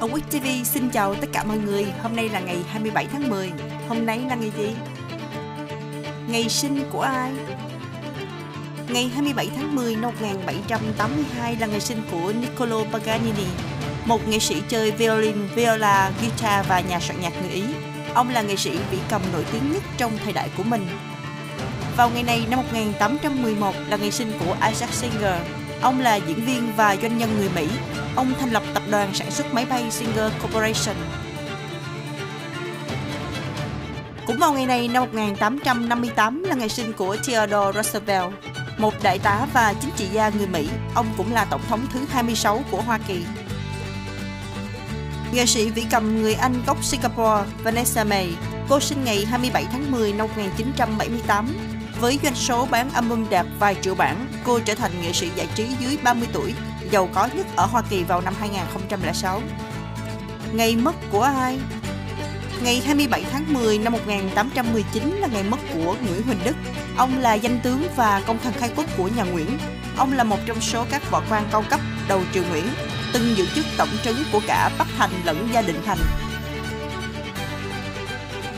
Ông Quýt TV xin chào tất cả mọi người. Hôm nay là ngày 27 tháng 10. Hôm nay là ngày gì? Ngày sinh của ai? Ngày 27 tháng 10 năm 1782 là ngày sinh của Niccolo Paganini, một nghệ sĩ chơi violin, viola, guitar và nhà soạn nhạc người Ý. Ông là nghệ sĩ vĩ cầm nổi tiếng nhất trong thời đại của mình. Vào ngày này năm 1811 là ngày sinh của Isaac Singer. Ông là diễn viên và doanh nhân người Mỹ. Ông thành lập tập đoàn sản xuất máy bay Singer Corporation. Cũng vào ngày này năm 1858 là ngày sinh của Theodore Roosevelt, một đại tá và chính trị gia người Mỹ. Ông cũng là tổng thống thứ 26 của Hoa Kỳ. Nghệ sĩ vĩ cầm người Anh gốc Singapore Vanessa May, cô sinh ngày 27 tháng 10 năm 1978. Với doanh số bán album đạt vài triệu bản, cô trở thành nghệ sĩ giải trí dưới 30 tuổi, giàu có nhất ở Hoa Kỳ vào năm 2006. Ngày mất của ai? Ngày 27 tháng 10 năm 1819 là ngày mất của Nguyễn Huỳnh Đức. Ông là danh tướng và công thần khai quốc của nhà Nguyễn. Ông là một trong số các võ quan cao cấp đầu triều Nguyễn, từng giữ chức tổng trấn của cả Bắc Thành lẫn Gia Định Thành.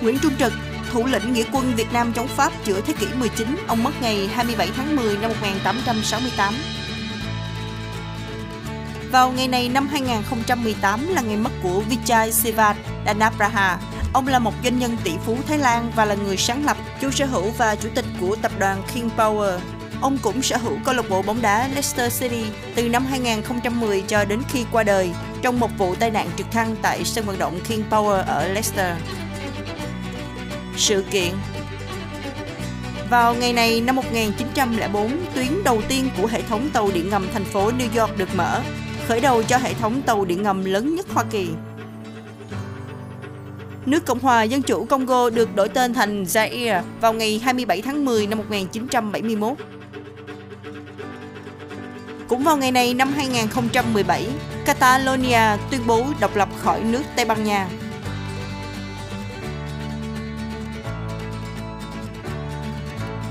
Nguyễn Trung Trực, thủ lĩnh nghĩa quân Việt Nam chống Pháp giữa thế kỷ 19, ông mất ngày 27 tháng 10 năm 1868. Vào ngày này năm 2018 là ngày mất của Vijay Sivat Danapraha Ông là một doanh nhân tỷ phú Thái Lan và là người sáng lập, chủ sở hữu và chủ tịch của tập đoàn King Power. Ông cũng sở hữu câu lạc bộ bóng đá Leicester City từ năm 2010 cho đến khi qua đời trong một vụ tai nạn trực thăng tại sân vận động King Power ở Leicester. Sự kiện vào ngày này năm 1904, tuyến đầu tiên của hệ thống tàu điện ngầm thành phố New York được mở, khởi đầu cho hệ thống tàu điện ngầm lớn nhất Hoa Kỳ. Nước Cộng hòa Dân chủ Congo được đổi tên thành Zaire vào ngày 27 tháng 10 năm 1971. Cũng vào ngày này năm 2017, Catalonia tuyên bố độc lập khỏi nước Tây Ban Nha.